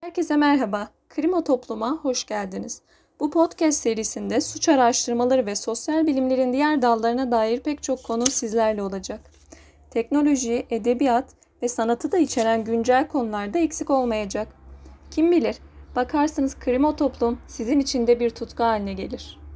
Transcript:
Herkese merhaba. Krimo Toplum'a hoş geldiniz. Bu podcast serisinde suç araştırmaları ve sosyal bilimlerin diğer dallarına dair pek çok konu sizlerle olacak. Teknoloji, edebiyat ve sanatı da içeren güncel konularda eksik olmayacak. Kim bilir, bakarsınız Krimo Toplum sizin için de bir tutku haline gelir.